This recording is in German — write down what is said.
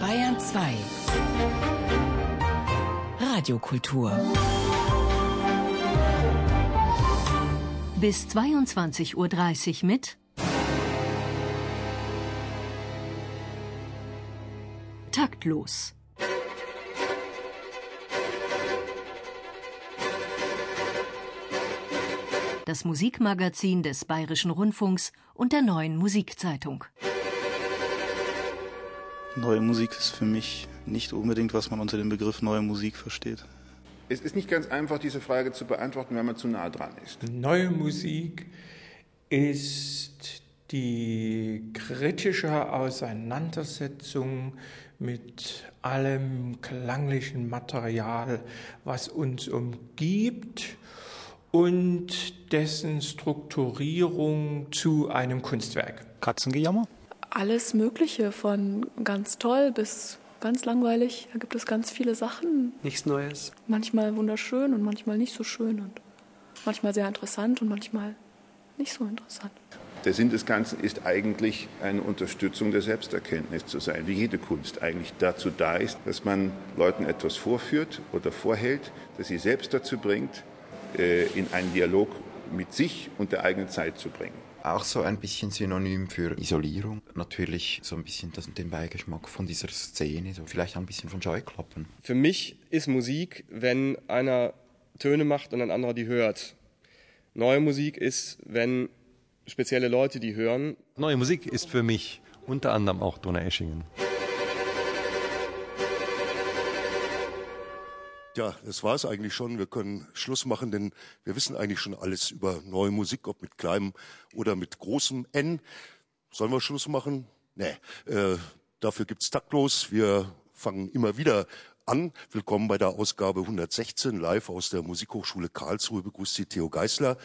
Bayern 2 Radiokultur Bis 22.30 Uhr mit Taktlos. Das Musikmagazin des Bayerischen Rundfunks und der neuen Musikzeitung. Neue Musik ist für mich nicht unbedingt, was man unter dem Begriff neue Musik versteht. Es ist nicht ganz einfach, diese Frage zu beantworten, wenn man zu nah dran ist. Neue Musik ist die kritische Auseinandersetzung mit allem klanglichen Material, was uns umgibt und dessen Strukturierung zu einem Kunstwerk. Katzengejammer? Alles Mögliche, von ganz toll bis ganz langweilig. Da gibt es ganz viele Sachen. Nichts Neues. Manchmal wunderschön und manchmal nicht so schön und manchmal sehr interessant und manchmal nicht so interessant. Der Sinn des Ganzen ist eigentlich eine Unterstützung der Selbsterkenntnis zu sein, wie jede Kunst eigentlich dazu da ist, dass man Leuten etwas vorführt oder vorhält, das sie selbst dazu bringt, äh, in einen Dialog mit sich und der eigenen Zeit zu bringen. Auch so ein bisschen Synonym für Isolierung. Natürlich so ein bisschen das, den Beigeschmack von dieser Szene, so vielleicht auch ein bisschen von Scheuklappen. Für mich ist Musik, wenn einer Töne macht und ein anderer die hört. Neue Musik ist, wenn spezielle Leute die hören. Neue Musik ist für mich unter anderem auch Donaueschingen. Ja, das war es eigentlich schon. Wir können Schluss machen, denn wir wissen eigentlich schon alles über neue Musik, ob mit kleinem oder mit großem N. Sollen wir Schluss machen? Nee, äh, dafür gibt's taktlos. Wir fangen immer wieder an. Willkommen bei der Ausgabe 116 live aus der Musikhochschule Karlsruhe. Begrüßt Sie Theo Geisler.